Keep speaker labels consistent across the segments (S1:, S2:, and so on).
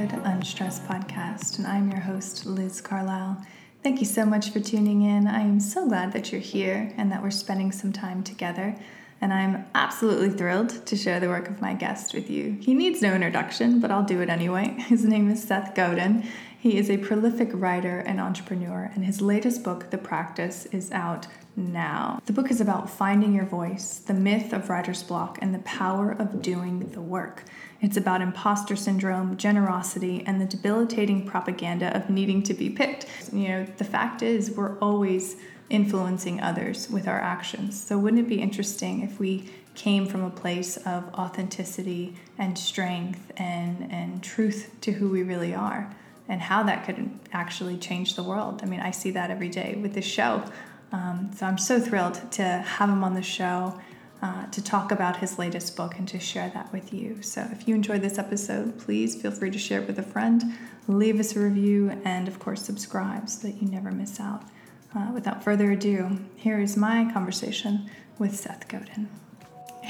S1: Motherhood Unstressed podcast, and I'm your host, Liz Carlisle. Thank you so much for tuning in. I am so glad that you're here and that we're spending some time together. And I'm absolutely thrilled to share the work of my guest with you. He needs no introduction, but I'll do it anyway. His name is Seth Godin. He is a prolific writer and entrepreneur, and his latest book, The Practice, is out now. The book is about finding your voice, the myth of writer's block, and the power of doing the work. It's about imposter syndrome, generosity, and the debilitating propaganda of needing to be picked. You know, the fact is, we're always influencing others with our actions. So, wouldn't it be interesting if we came from a place of authenticity and strength and, and truth to who we really are? And how that could actually change the world. I mean, I see that every day with this show. Um, so I'm so thrilled to have him on the show uh, to talk about his latest book and to share that with you. So if you enjoyed this episode, please feel free to share it with a friend, leave us a review, and of course, subscribe so that you never miss out. Uh, without further ado, here is my conversation with Seth Godin.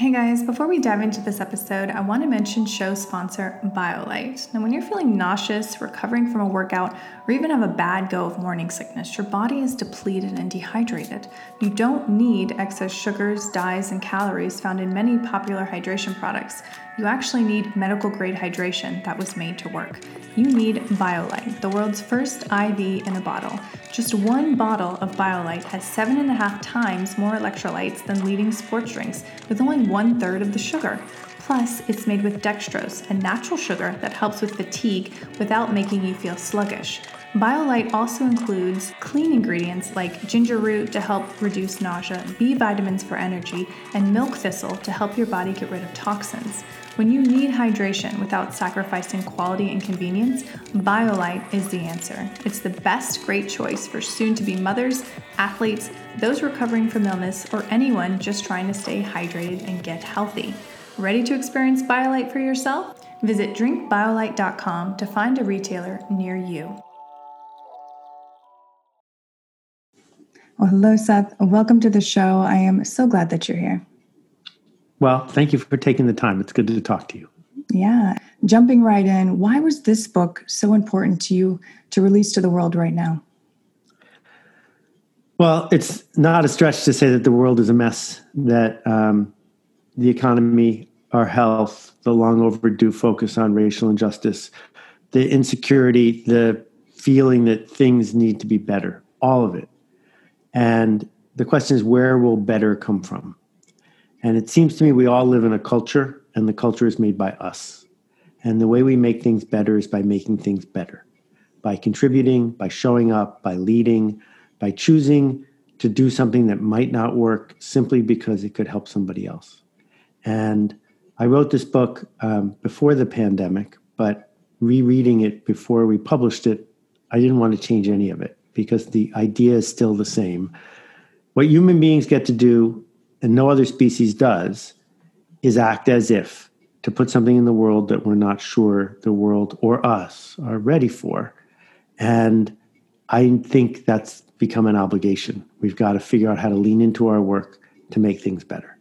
S1: Hey guys, before we dive into this episode, I want to mention show sponsor Biolyte. Now, when you're feeling nauseous, recovering from a workout, or even have a bad go of morning sickness, your body is depleted and dehydrated. You don't need excess sugars, dyes, and calories found in many popular hydration products. You actually need medical grade hydration that was made to work. You need Biolyte, the world's first IV in a bottle. Just one bottle of Biolyte has seven and a half times more electrolytes than leading sports drinks, with only one third of the sugar. Plus, it's made with dextrose, a natural sugar that helps with fatigue without making you feel sluggish. Biolyte also includes clean ingredients like ginger root to help reduce nausea, B vitamins for energy, and milk thistle to help your body get rid of toxins. When you need hydration without sacrificing quality and convenience, Biolyte is the answer. It's the best great choice for soon to be mothers, athletes, those recovering from illness, or anyone just trying to stay hydrated and get healthy. Ready to experience Biolyte for yourself? Visit drinkbiolyte.com to find a retailer near you. Well, hello, Seth. Welcome to the show. I am so glad that you're here.
S2: Well, thank you for taking the time. It's good to talk to you.
S1: Yeah. Jumping right in, why was this book so important to you to release to the world right now?
S2: Well, it's not a stretch to say that the world is a mess, that um, the economy, our health, the long overdue focus on racial injustice, the insecurity, the feeling that things need to be better, all of it. And the question is, where will better come from? And it seems to me we all live in a culture, and the culture is made by us. And the way we make things better is by making things better, by contributing, by showing up, by leading, by choosing to do something that might not work simply because it could help somebody else. And I wrote this book um, before the pandemic, but rereading it before we published it, I didn't want to change any of it because the idea is still the same. What human beings get to do and no other species does, is act as if to put something in the world that we're not sure the world or us are ready for. And I think that's become an obligation. We've got to figure out how to lean into our work to make things better.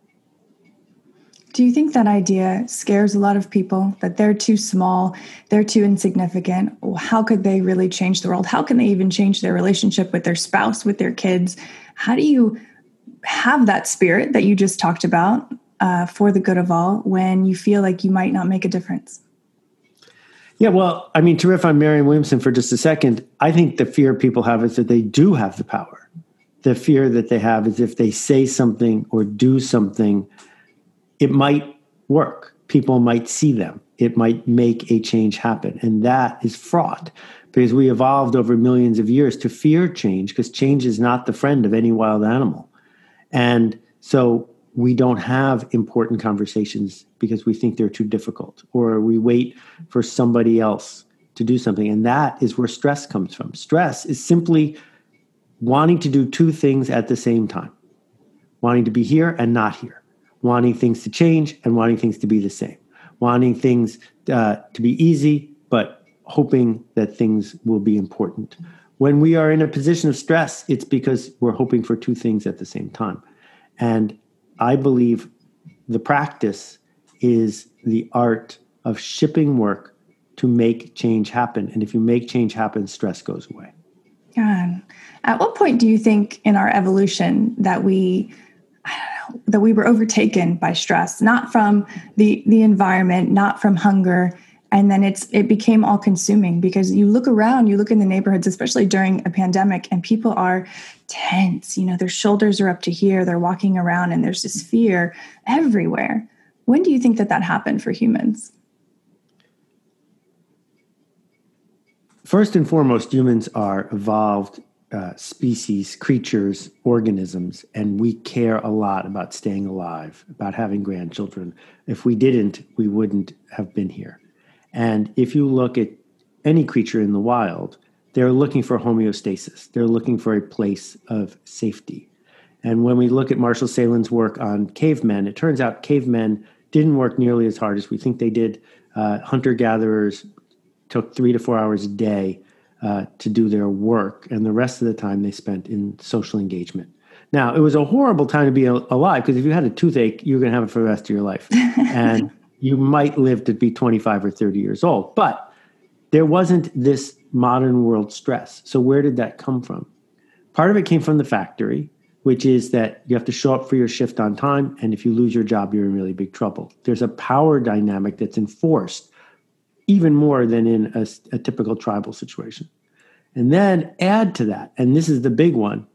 S1: Do you think that idea scares a lot of people that they're too small, they're too insignificant? How could they really change the world? How can they even change their relationship with their spouse, with their kids? How do you have that spirit that you just talked about uh, for the good of all when you feel like you might not make a difference?
S2: Yeah, well, I mean, to riff on Marianne Williamson for just a second, I think the fear people have is that they do have the power. The fear that they have is if they say something or do something, it might work. People might see them. It might make a change happen. And that is fraught because we evolved over millions of years to fear change because change is not the friend of any wild animal. And so we don't have important conversations because we think they're too difficult, or we wait for somebody else to do something. And that is where stress comes from. Stress is simply wanting to do two things at the same time wanting to be here and not here, wanting things to change and wanting things to be the same, wanting things uh, to be easy, but hoping that things will be important. When we are in a position of stress, it's because we're hoping for two things at the same time. And I believe the practice is the art of shipping work to make change happen. And if you make change happen, stress goes away.
S1: Yeah. At what point do you think in our evolution that we that we were overtaken by stress, not from the the environment, not from hunger, and then it's it became all consuming because you look around, you look in the neighborhoods, especially during a pandemic, and people are tense. You know, their shoulders are up to here. They're walking around, and there's this fear everywhere. When do you think that that happened for humans?
S2: First and foremost, humans are evolved uh, species, creatures, organisms, and we care a lot about staying alive, about having grandchildren. If we didn't, we wouldn't have been here. And if you look at any creature in the wild, they're looking for homeostasis. They're looking for a place of safety. And when we look at Marshall Sahlins' work on cavemen, it turns out cavemen didn't work nearly as hard as we think they did. Uh, Hunter gatherers took three to four hours a day uh, to do their work, and the rest of the time they spent in social engagement. Now, it was a horrible time to be alive because if you had a toothache, you're going to have it for the rest of your life. and you might live to be 25 or 30 years old. But there wasn't this modern world stress. So, where did that come from? Part of it came from the factory, which is that you have to show up for your shift on time. And if you lose your job, you're in really big trouble. There's a power dynamic that's enforced even more than in a, a typical tribal situation. And then add to that, and this is the big one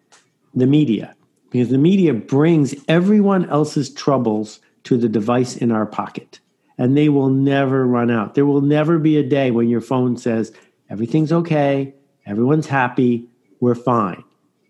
S2: the media, because the media brings everyone else's troubles to the device in our pocket, and they will never run out. There will never be a day when your phone says, everything's okay, everyone's happy, we're fine.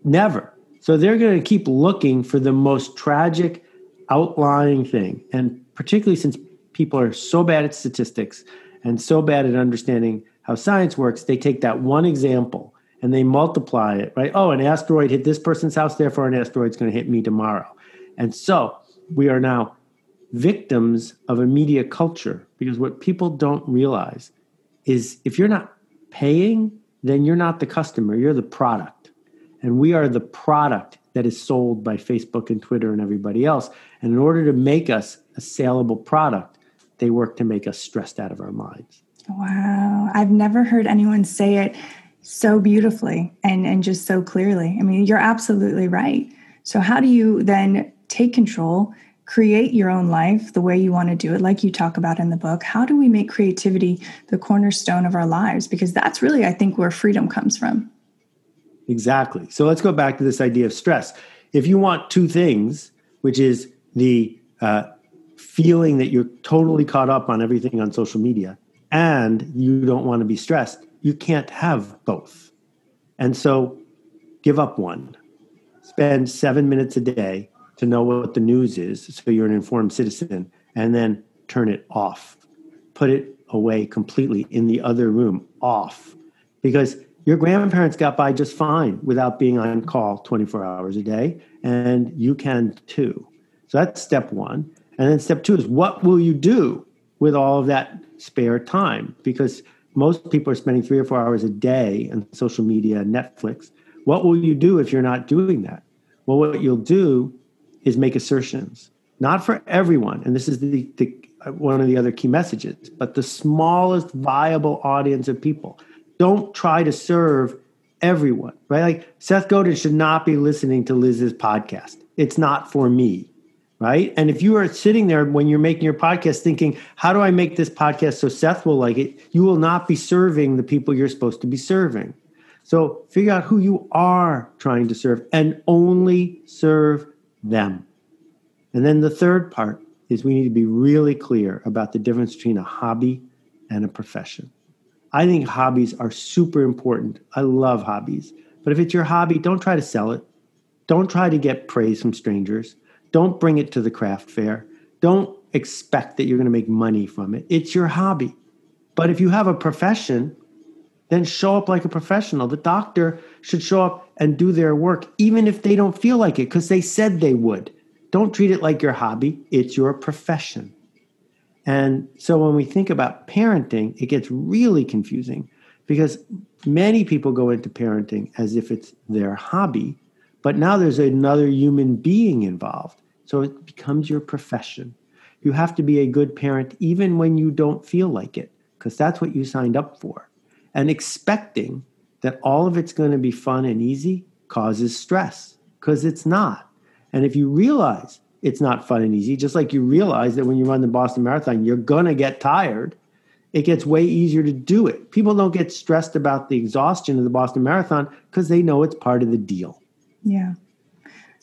S2: Never. So they're going to keep looking for the most tragic outlying thing. And particularly since people are so bad at statistics, and so bad at understanding how science works, they take that one example and they multiply it, right? Oh, an asteroid hit this person's house, therefore an asteroid's going to hit me tomorrow. And so we are now victims of a media culture because what people don't realize is if you're not paying, then you're not the customer, you're the product. And we are the product that is sold by Facebook and Twitter and everybody else. And in order to make us a saleable product, they work to make us stressed out of our minds.
S1: Wow. I've never heard anyone say it so beautifully and, and just so clearly. I mean, you're absolutely right. So, how do you then take control, create your own life the way you want to do it, like you talk about in the book? How do we make creativity the cornerstone of our lives? Because that's really, I think, where freedom comes from.
S2: Exactly. So, let's go back to this idea of stress. If you want two things, which is the uh, feeling that you're totally caught up on everything on social media and you don't want to be stressed, you can't have both. And so give up one. Spend seven minutes a day to know what the news is so you're an informed citizen, and then turn it off. Put it away completely in the other room, off. Because your grandparents got by just fine without being on call 24 hours a day, and you can too. So that's step one. And then step two is what will you do with all of that spare time? Because most people are spending three or four hours a day on social media and Netflix. What will you do if you're not doing that? Well, what you'll do is make assertions, not for everyone. And this is the, the one of the other key messages, but the smallest viable audience of people. Don't try to serve everyone, right? Like Seth Godin should not be listening to Liz's podcast. It's not for me right? And if you are sitting there when you're making your podcast thinking, how do I make this podcast so Seth will like it? You will not be serving the people you're supposed to be serving. So figure out who you are trying to serve and only serve them. And then the third part is we need to be really clear about the difference between a hobby and a profession. I think hobbies are super important. I love hobbies. But if it's your hobby, don't try to sell it. Don't try to get praise from strangers don't bring it to the craft fair. Don't expect that you're going to make money from it. It's your hobby. But if you have a profession, then show up like a professional. The doctor should show up and do their work, even if they don't feel like it, because they said they would. Don't treat it like your hobby, it's your profession. And so when we think about parenting, it gets really confusing because many people go into parenting as if it's their hobby, but now there's another human being involved. So it becomes your profession. You have to be a good parent even when you don't feel like it, because that's what you signed up for. And expecting that all of it's going to be fun and easy causes stress because it's not. And if you realize it's not fun and easy, just like you realize that when you run the Boston Marathon, you're going to get tired, it gets way easier to do it. People don't get stressed about the exhaustion of the Boston Marathon because they know it's part of the deal.
S1: Yeah.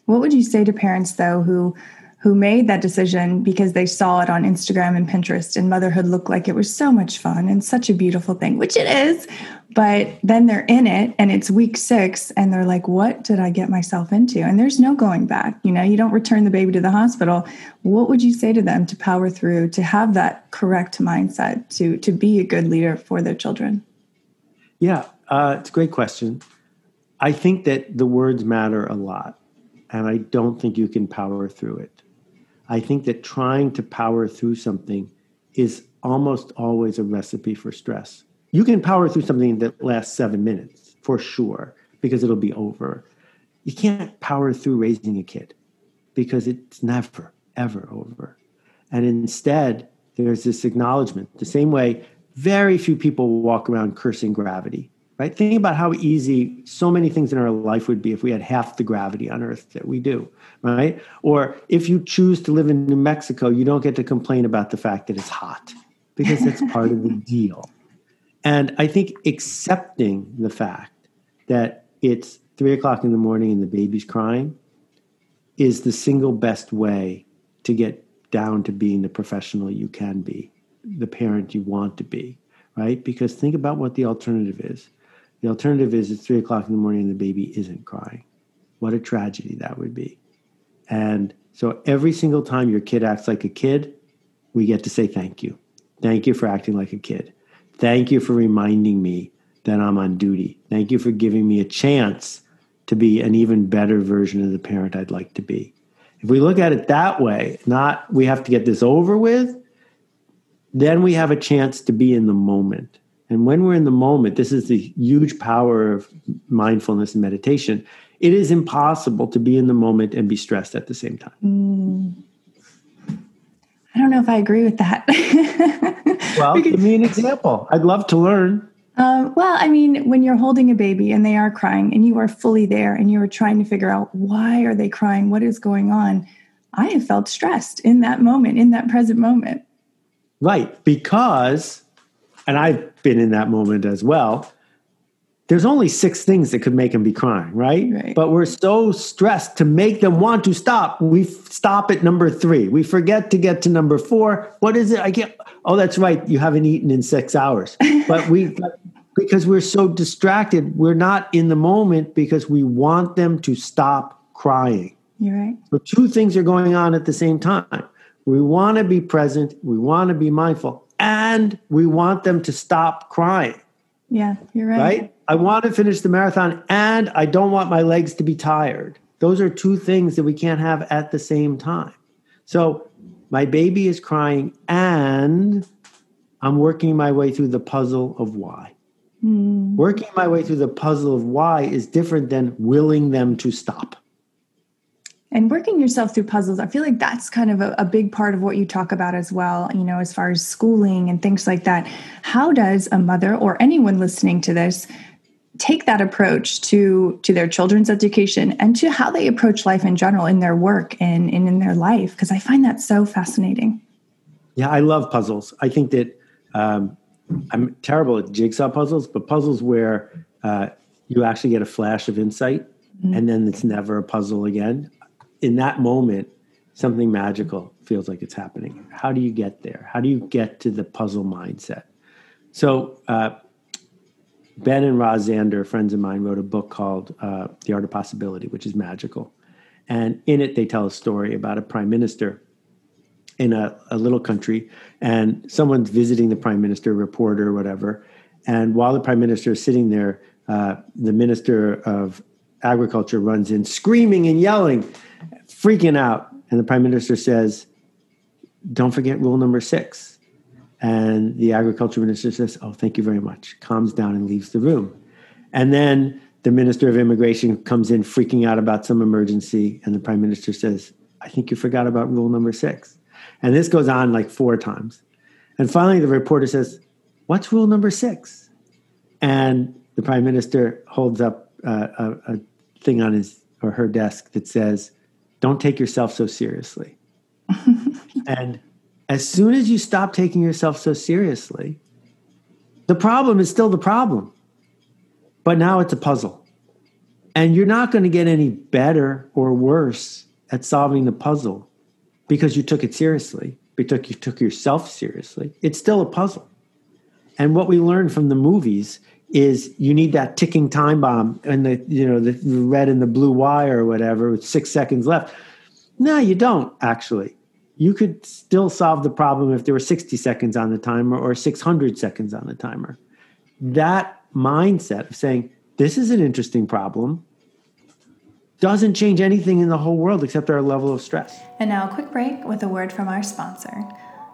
S1: What would you say to parents, though, who who made that decision because they saw it on Instagram and Pinterest and motherhood looked like it was so much fun and such a beautiful thing, which it is. But then they're in it and it's week six and they're like, what did I get myself into? And there's no going back. You know, you don't return the baby to the hospital. What would you say to them to power through, to have that correct mindset, to, to be a good leader for their children?
S2: Yeah, uh, it's a great question. I think that the words matter a lot, and I don't think you can power through it. I think that trying to power through something is almost always a recipe for stress. You can power through something that lasts seven minutes for sure, because it'll be over. You can't power through raising a kid because it's never, ever over. And instead, there's this acknowledgement the same way very few people walk around cursing gravity right? Think about how easy so many things in our life would be if we had half the gravity on Earth that we do, right? Or if you choose to live in New Mexico, you don't get to complain about the fact that it's hot because it's part of the deal. And I think accepting the fact that it's three o'clock in the morning and the baby's crying is the single best way to get down to being the professional you can be, the parent you want to be, right? Because think about what the alternative is the alternative is it's three o'clock in the morning and the baby isn't crying. What a tragedy that would be. And so every single time your kid acts like a kid, we get to say thank you. Thank you for acting like a kid. Thank you for reminding me that I'm on duty. Thank you for giving me a chance to be an even better version of the parent I'd like to be. If we look at it that way, not we have to get this over with, then we have a chance to be in the moment. And when we're in the moment, this is the huge power of mindfulness and meditation. It is impossible to be in the moment and be stressed at the same time. Mm.
S1: I don't know if I agree with that.
S2: well, give me an example. I'd love to learn.
S1: Um, well, I mean, when you're holding a baby and they are crying and you are fully there and you are trying to figure out why are they crying, what is going on, I have felt stressed in that moment, in that present moment.
S2: Right, because and I've been in that moment as well. There's only six things that could make them be crying, right? right? But we're so stressed to make them want to stop. We stop at number three. We forget to get to number four. What is it? I can't. Oh, that's right. You haven't eaten in six hours. But we, because we're so distracted, we're not in the moment because we want them to stop crying.
S1: You're right.
S2: So two things are going on at the same time. We want to be present. We want to be mindful and we want them to stop crying.
S1: Yeah, you're right.
S2: Right? I want to finish the marathon and I don't want my legs to be tired. Those are two things that we can't have at the same time. So my baby is crying and I'm working my way through the puzzle of why. Mm. Working my way through the puzzle of why is different than willing them to stop
S1: and working yourself through puzzles i feel like that's kind of a, a, big part of what you talk about as well you know as far as schooling and things like that. How does a mother or anyone listening to this take that approach to to their children's education and to how they approach life in general in their work and, and in their life? Because i find that so fascinating.
S2: Yeah i love puzzles. I think that um, i'm terrible at jigsaw puzzles but puzzles where uh, you actually get a flash of insight mm-hmm. and then it's never a puzzle again in that moment, something magical feels like it's happening. How do you get there? How do you get to the puzzle mindset? So, uh, Ben and Roz Zander, friends of mine, wrote a book called uh, The Art of Possibility, which is magical. And in it, they tell a story about a prime minister in a, a little country, and someone's visiting the prime minister, reporter, or whatever. And while the prime minister is sitting there, uh, the minister of agriculture runs in screaming and yelling freaking out. And the prime minister says, Don't forget rule number six. And the agriculture minister says, Oh, thank you very much, calms down and leaves the room. And then the minister of immigration comes in freaking out about some emergency. And the prime minister says, I think you forgot about rule number six. And this goes on like four times. And finally, the reporter says, What's rule number six? And the prime minister holds up uh, a, a thing on his or her desk that says, Don't take yourself so seriously. and as soon as you stop taking yourself so seriously, the problem is still the problem. But now it's a puzzle. And you're not going to get any better or worse at solving the puzzle because you took it seriously, because you took yourself seriously. It's still a puzzle. And what we learned from the movies is you need that ticking time bomb and the you know the red and the blue wire or whatever with six seconds left. No, you don't actually. You could still solve the problem if there were 60 seconds on the timer or 600 seconds on the timer. That mindset of saying, this is an interesting problem, doesn't change anything in the whole world except our level of stress.
S1: And now, a quick break with a word from our sponsor.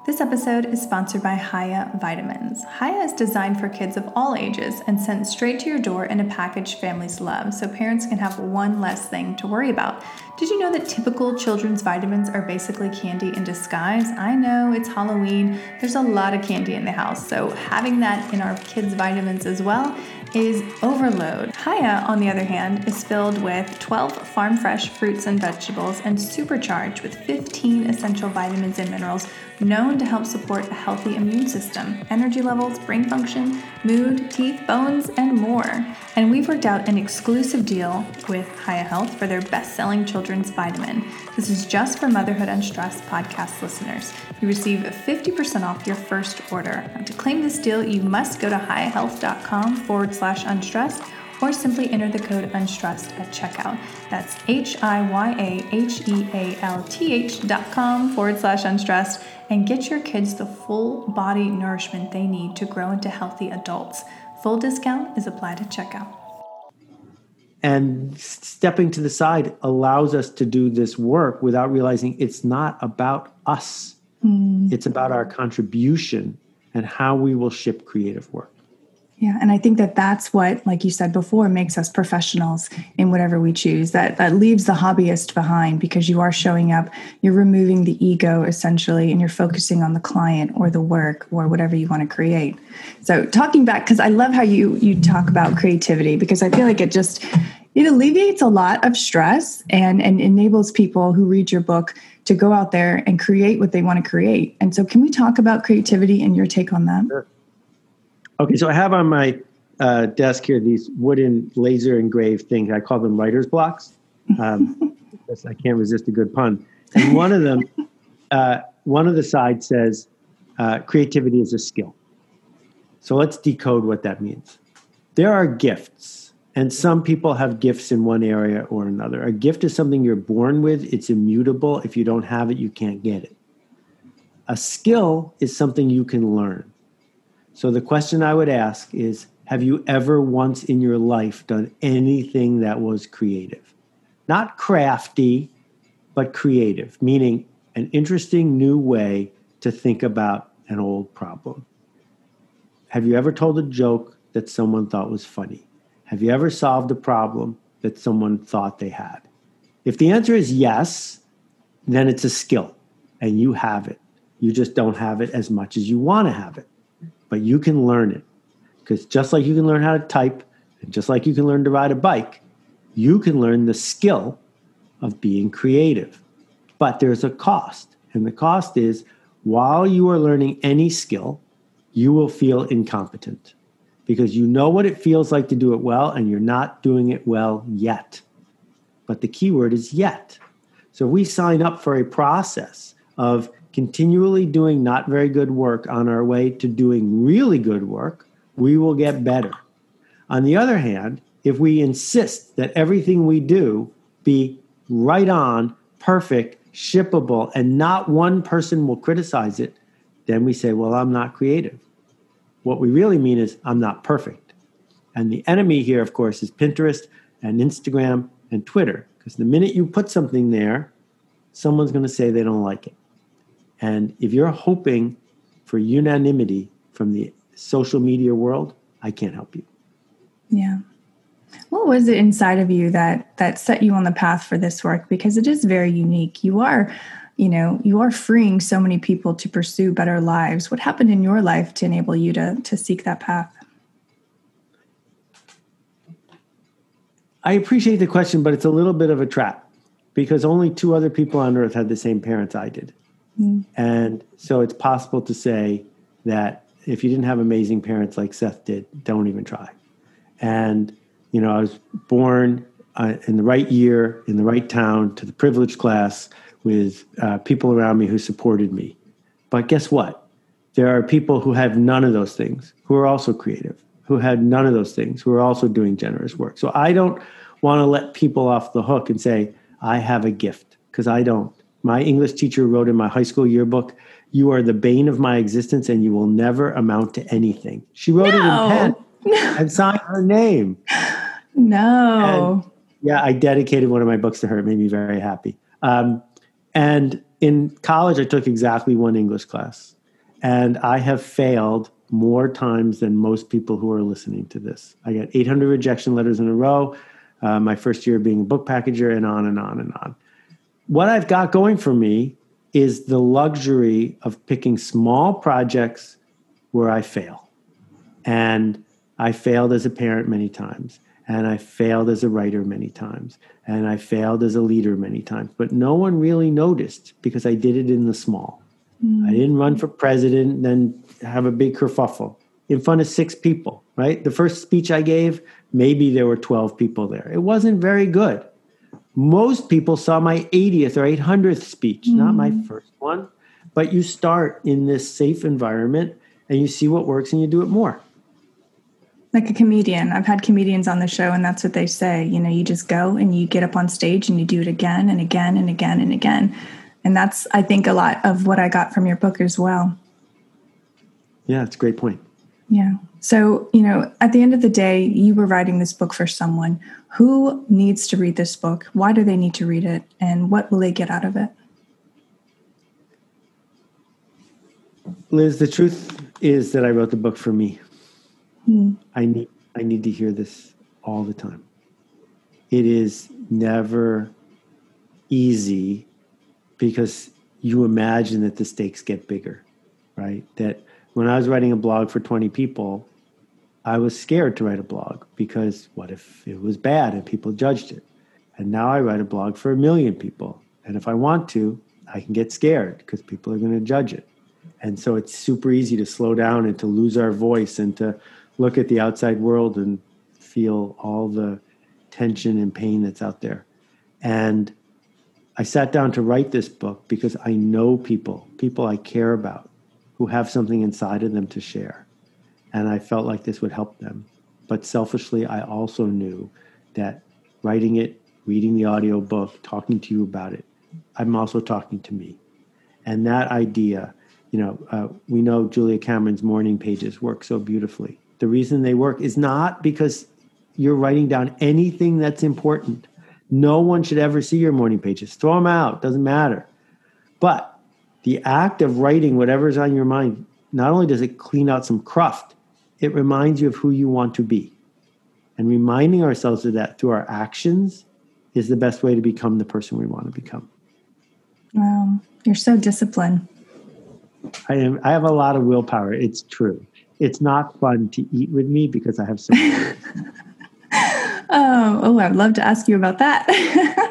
S1: This episode is sponsored by Hiya Vitamins. Hiya is designed for kids of all ages and sent straight to your door in a package families love so parents can have one less thing to worry about. Did you know that typical children's vitamins are basically candy in disguise? I know it's Halloween, there's a lot of candy in the house, so having that in our kids' vitamins as well is overload. Hiya, on the other hand, is filled with 12 farm fresh fruits and vegetables and supercharged with 15 essential vitamins and minerals known to help support a healthy immune system, energy levels, brain function, mood, teeth, bones, and more. And we've worked out an exclusive deal with Hiya Health for their best selling children's vitamin. This is just for Motherhood Unstressed podcast listeners. You receive 50% off your first order. Now, to claim this deal, you must go to hiyahealth.com forward slash unstressed or simply enter the code unstressed at checkout. That's H I Y A H E A L T H dot com forward slash unstressed and get your kids the full body nourishment they need to grow into healthy adults. Full discount is applied at checkout.
S2: And stepping to the side allows us to do this work without realizing it's not about us. Mm. It's about our contribution and how we will ship creative work.
S3: Yeah, and I think that that's what, like you said before, makes us professionals in whatever we choose. That that leaves the hobbyist behind because you are showing up, you're removing the ego essentially, and you're focusing on the client or the work or whatever you want to create. So, talking back, because I love how you you talk about creativity because I feel like it just it alleviates a lot of stress and and enables people who read your book to go out there and create what they want to create. And so, can we talk about creativity and your take on that?
S2: Sure. Okay, so I have on my uh, desk here these wooden laser engraved things. I call them writer's blocks. Um, I can't resist a good pun. And one of them, uh, one of the sides says, uh, creativity is a skill. So let's decode what that means. There are gifts, and some people have gifts in one area or another. A gift is something you're born with, it's immutable. If you don't have it, you can't get it. A skill is something you can learn. So the question I would ask is Have you ever once in your life done anything that was creative? Not crafty, but creative, meaning an interesting new way to think about an old problem. Have you ever told a joke that someone thought was funny? Have you ever solved a problem that someone thought they had? If the answer is yes, then it's a skill and you have it. You just don't have it as much as you want to have it but you can learn it. Because just like you can learn how to type, and just like you can learn to ride a bike, you can learn the skill of being creative. But there's a cost. And the cost is while you are learning any skill, you will feel incompetent because you know what it feels like to do it well and you're not doing it well yet. But the key word is yet. So we sign up for a process of continually doing not very good work on our way to doing really good work, we will get better. On the other hand, if we insist that everything we do be right on, perfect, shippable, and not one person will criticize it, then we say, well, I'm not creative. What we really mean is, I'm not perfect. And the enemy here, of course, is Pinterest and Instagram and Twitter. Because the minute you put something there, someone's going to say they don't like it. And if you're hoping for unanimity from the social media world, I can't help you.
S3: Yeah. What was it inside of you that that set you on the path for this work? Because it is very unique. You are you know you are freeing so many people to pursue better lives what happened in your life to enable you to to seek that path
S2: i appreciate the question but it's a little bit of a trap because only two other people on earth had the same parents i did mm. and so it's possible to say that if you didn't have amazing parents like seth did don't even try and you know i was born uh, in the right year in the right town to the privileged class with uh, people around me who supported me. But guess what? There are people who have none of those things who are also creative, who had none of those things, who are also doing generous work. So I don't want to let people off the hook and say, I have a gift, because I don't. My English teacher wrote in my high school yearbook, You are the bane of my existence and you will never amount to anything. She wrote no. it in pen no. and signed her name.
S3: No.
S2: And yeah, I dedicated one of my books to her. It made me very happy. Um, and in college, I took exactly one English class. And I have failed more times than most people who are listening to this. I got 800 rejection letters in a row, uh, my first year being a book packager, and on and on and on. What I've got going for me is the luxury of picking small projects where I fail. And I failed as a parent many times and I failed as a writer many times, and I failed as a leader many times. But no one really noticed because I did it in the small. Mm. I didn't run for president, then have a big kerfuffle in front of six people, right? The first speech I gave, maybe there were 12 people there. It wasn't very good. Most people saw my 80th or 800th speech, mm. not my mm. first one. But you start in this safe environment and you see what works and you do it more
S3: like a comedian. I've had comedians on the show, and that's what they say. You know, you just go and you get up on stage and you do it again and again and again and again. And that's, I think, a lot of what I got from your book as well.
S2: Yeah, it's a great point.
S3: Yeah. So, you know, at the end of the day, you were writing this book for someone. Who needs to read this book? Why do they need to read it? And what will they get out of it?
S2: Liz, the truth is that I wrote the book for me. Mm. I need I need to hear this all the time. It is never easy because you imagine that the stakes get bigger, right? That when I was writing a blog for 20 people, I was scared to write a blog because what if it was bad and people judged it? And now I write a blog for a million people. And if I want to, I can get scared because people are going to judge it. And so it's super easy to slow down and to lose our voice and to look at the outside world and feel all the tension and pain that's out there. And I sat down to write this book because I know people, people I care about, who have something inside of them to share. And I felt like this would help them. But selfishly, I also knew that writing it, reading the audio book, talking to you about it, I'm also talking to me. And that idea, you know, uh, we know Julia Cameron's morning pages work so beautifully the reason they work is not because you're writing down anything that's important. No one should ever see your morning pages. Throw them out, doesn't matter. But the act of writing whatever's on your mind, not only does it clean out some cruft, it reminds you of who you want to be. And reminding ourselves of that through our actions is the best way to become the person we want to become.
S3: Wow, you're so disciplined.
S2: I am I have a lot of willpower. It's true it's not fun to eat with me because I have so
S3: oh, oh, I'd love to ask you about that.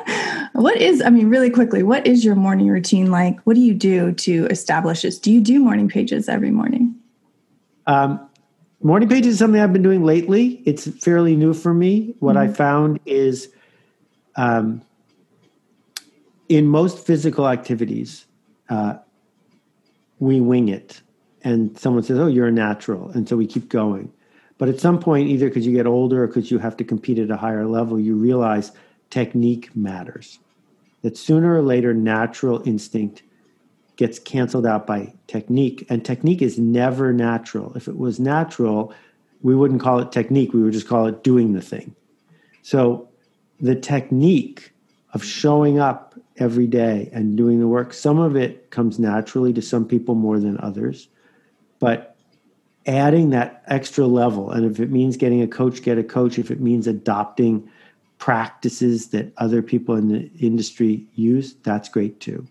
S3: what is, I mean, really quickly, what is your morning routine like? What do you do to establish this? Do you do morning pages every morning?
S2: Um, morning pages is something I've been doing lately. It's fairly new for me. What mm-hmm. I found is um, in most physical activities, uh, we wing it and someone says, "Oh, you're a natural," and so we keep going. But at some point, either because you get older or because you have to compete at a higher level, you realize technique matters. That sooner or later, natural instinct gets canceled out by technique, and technique is never natural. If it was natural, we wouldn't call it technique; we would just call it doing the thing. So, the technique of showing up every day and doing the work, some of it comes naturally to some people more than others but adding that extra level and if it means getting a coach get a coach if it means adopting practices that other people in the industry use that's great too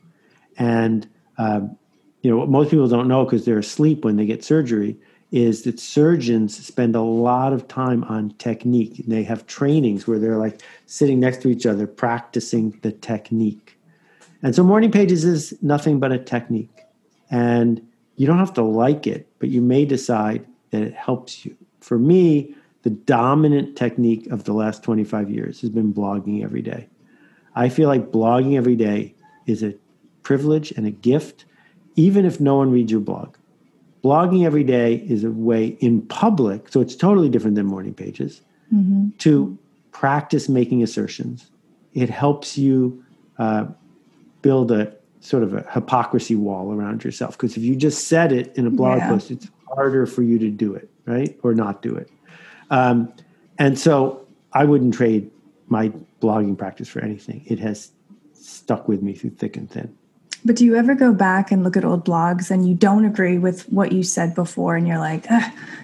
S2: And um, you know what most people don't know because they're asleep when they get surgery is that surgeons spend a lot of time on technique. They have trainings where they're like sitting next to each other practicing the technique. And so morning pages is nothing but a technique. And you don't have to like it, but you may decide that it helps you. For me, the dominant technique of the last 25 years has been blogging every day. I feel like blogging every day is a privilege and a gift, even if no one reads your blog. Blogging every day is a way in public, so it's totally different than morning pages, mm-hmm. to practice making assertions. It helps you uh, build a sort of a hypocrisy wall around yourself. Because if you just said it in a blog yeah. post, it's harder for you to do it, right? Or not do it. Um, and so I wouldn't trade my blogging practice for anything. It has stuck with me through thick and thin.
S1: But do you ever go back and look at old blogs and you don't agree with what you said before and you're like,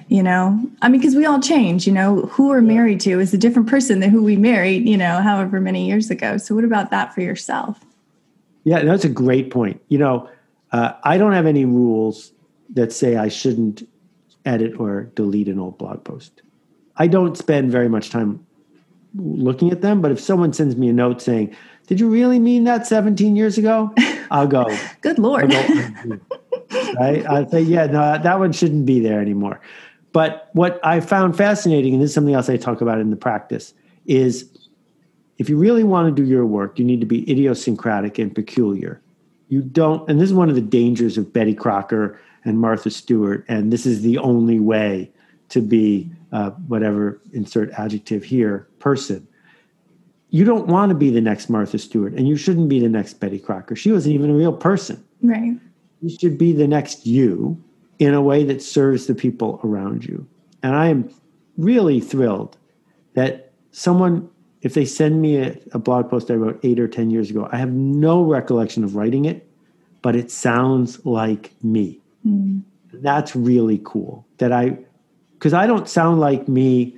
S1: you know, I mean, because we all change, you know, who we're married to is a different person than who we married, you know, however many years ago. So what about that for yourself?
S2: Yeah, that's a great point. You know, uh, I don't have any rules that say I shouldn't edit or delete an old blog post. I don't spend very much time looking at them, but if someone sends me a note saying, did you really mean that 17 years ago? I'll go.
S1: Good Lord. Go, oh,
S2: right? I say, yeah, no, that one shouldn't be there anymore. But what I found fascinating, and this is something else I talk about in the practice, is if you really want to do your work, you need to be idiosyncratic and peculiar. You don't, and this is one of the dangers of Betty Crocker and Martha Stewart, and this is the only way to be uh, whatever insert adjective here person you don't want to be the next Martha Stewart, and you shouldn't be the next Betty Crocker. She wasn't even a real person.
S1: Right.
S2: You should be the next you in a way that serves the people around you. And I am really thrilled that someone, if they send me a, a blog post I wrote eight or 10 years ago, I have no recollection of writing it, but it sounds like me. Mm. That's really cool that I, because I don't sound like me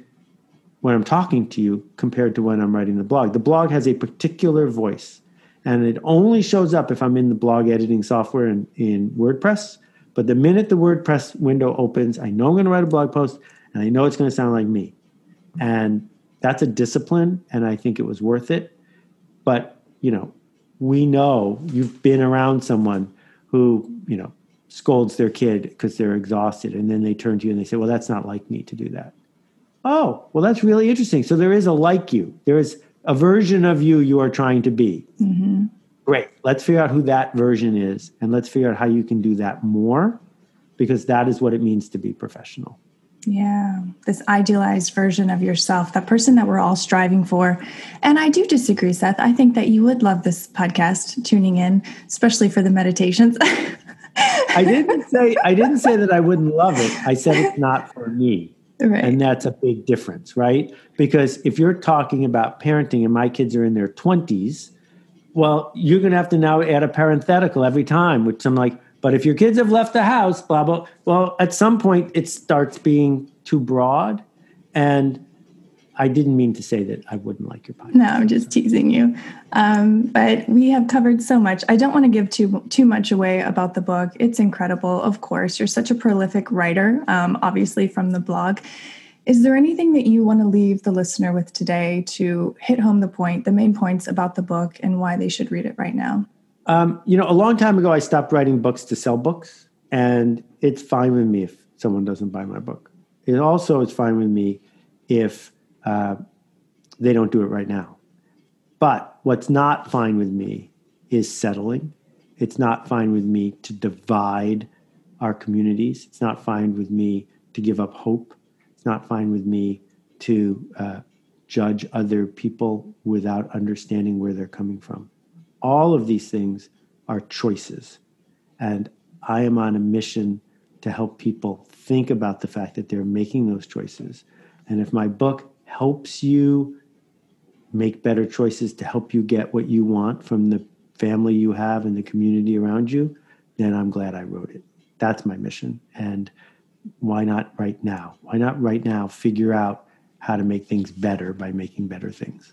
S2: when I'm talking to you compared to when I'm writing the blog. The blog has a particular voice, and it only shows up if I'm in the blog editing software in, in WordPress. But the minute the WordPress window opens, I know I'm going to write a blog post, and I know it's going to sound like me. And that's a discipline, and I think it was worth it. But, you know, we know you've been around someone who, you know, scolds their kid because they're exhausted, and then they turn to you and they say, Well, that's not like me to do that oh, well, that's really interesting. So there is a like you. There is a version of you you are trying to be. Mm-hmm. Great. Let's figure out who that version is and let's figure out how you can do that more because that is what it means to be professional.
S1: Yeah, this idealized version of yourself, that person that we're all striving for. And I do disagree, Seth. I think that you would love this podcast tuning in, especially for the meditations.
S2: I didn't say I didn't say that I wouldn't love it. I said it's not for me. Right. And that's a big difference, right? Because if you're talking about parenting and my kids are in their 20s, well, you're going to have to now add a parenthetical every time, which I'm like, but if your kids have left the house, blah, blah, well, at some point it starts being too broad. And I didn't mean to say that I wouldn't like your podcast.
S1: No, I'm just teasing you. Um, but we have covered so much. I don't want to give too too much away about the book. It's incredible, of course. You're such a prolific writer, um, obviously from the blog. Is there anything that you want to leave the listener with today to hit home the point, the main points about the book, and why they should read it right now?
S2: Um, you know, a long time ago, I stopped writing books to sell books, and it's fine with me if someone doesn't buy my book. It also is fine with me if uh, they don't do it right now. But what's not fine with me is settling. It's not fine with me to divide our communities. It's not fine with me to give up hope. It's not fine with me to uh, judge other people without understanding where they're coming from. All of these things are choices. And I am on a mission to help people think about the fact that they're making those choices. And if my book helps you make better choices to help you get what you want from the family you have and the community around you, then I'm glad I wrote it. That's my mission. And why not right now? Why not right now figure out how to make things better by making better things?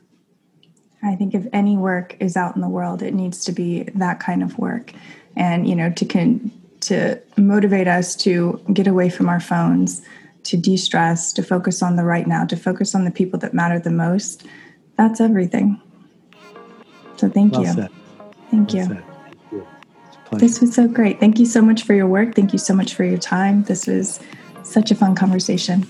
S3: I think if any work is out in the world, it needs to be that kind of work. And, you know, to con- to motivate us to get away from our phones, to de-stress, to focus on the right now, to focus on the people that matter the most. That's everything. So thank well you. Said. Thank well you. This was so great. Thank you so much for your work. Thank you so much for your time. This was such a fun conversation.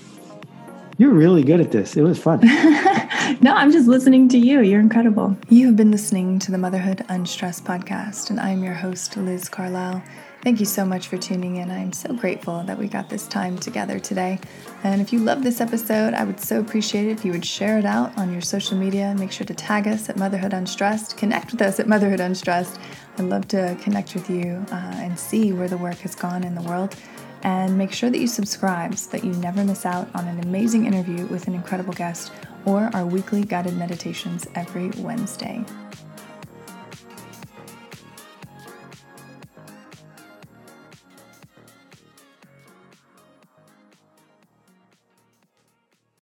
S2: You're really good at this. It was fun.
S3: no, I'm just listening to you. You're incredible.
S1: You have been listening to the Motherhood Unstressed podcast, and I'm your host, Liz Carlisle. Thank you so much for tuning in. I'm so grateful that we got this time together today. And if you love this episode, I would so appreciate it if you would share it out on your social media. Make sure to tag us at Motherhood Unstressed, connect with us at Motherhood Unstressed. I'd love to connect with you uh, and see where the work has gone in the world. And make sure that you subscribe so that you never miss out on an amazing interview with an incredible guest or our weekly guided meditations every Wednesday.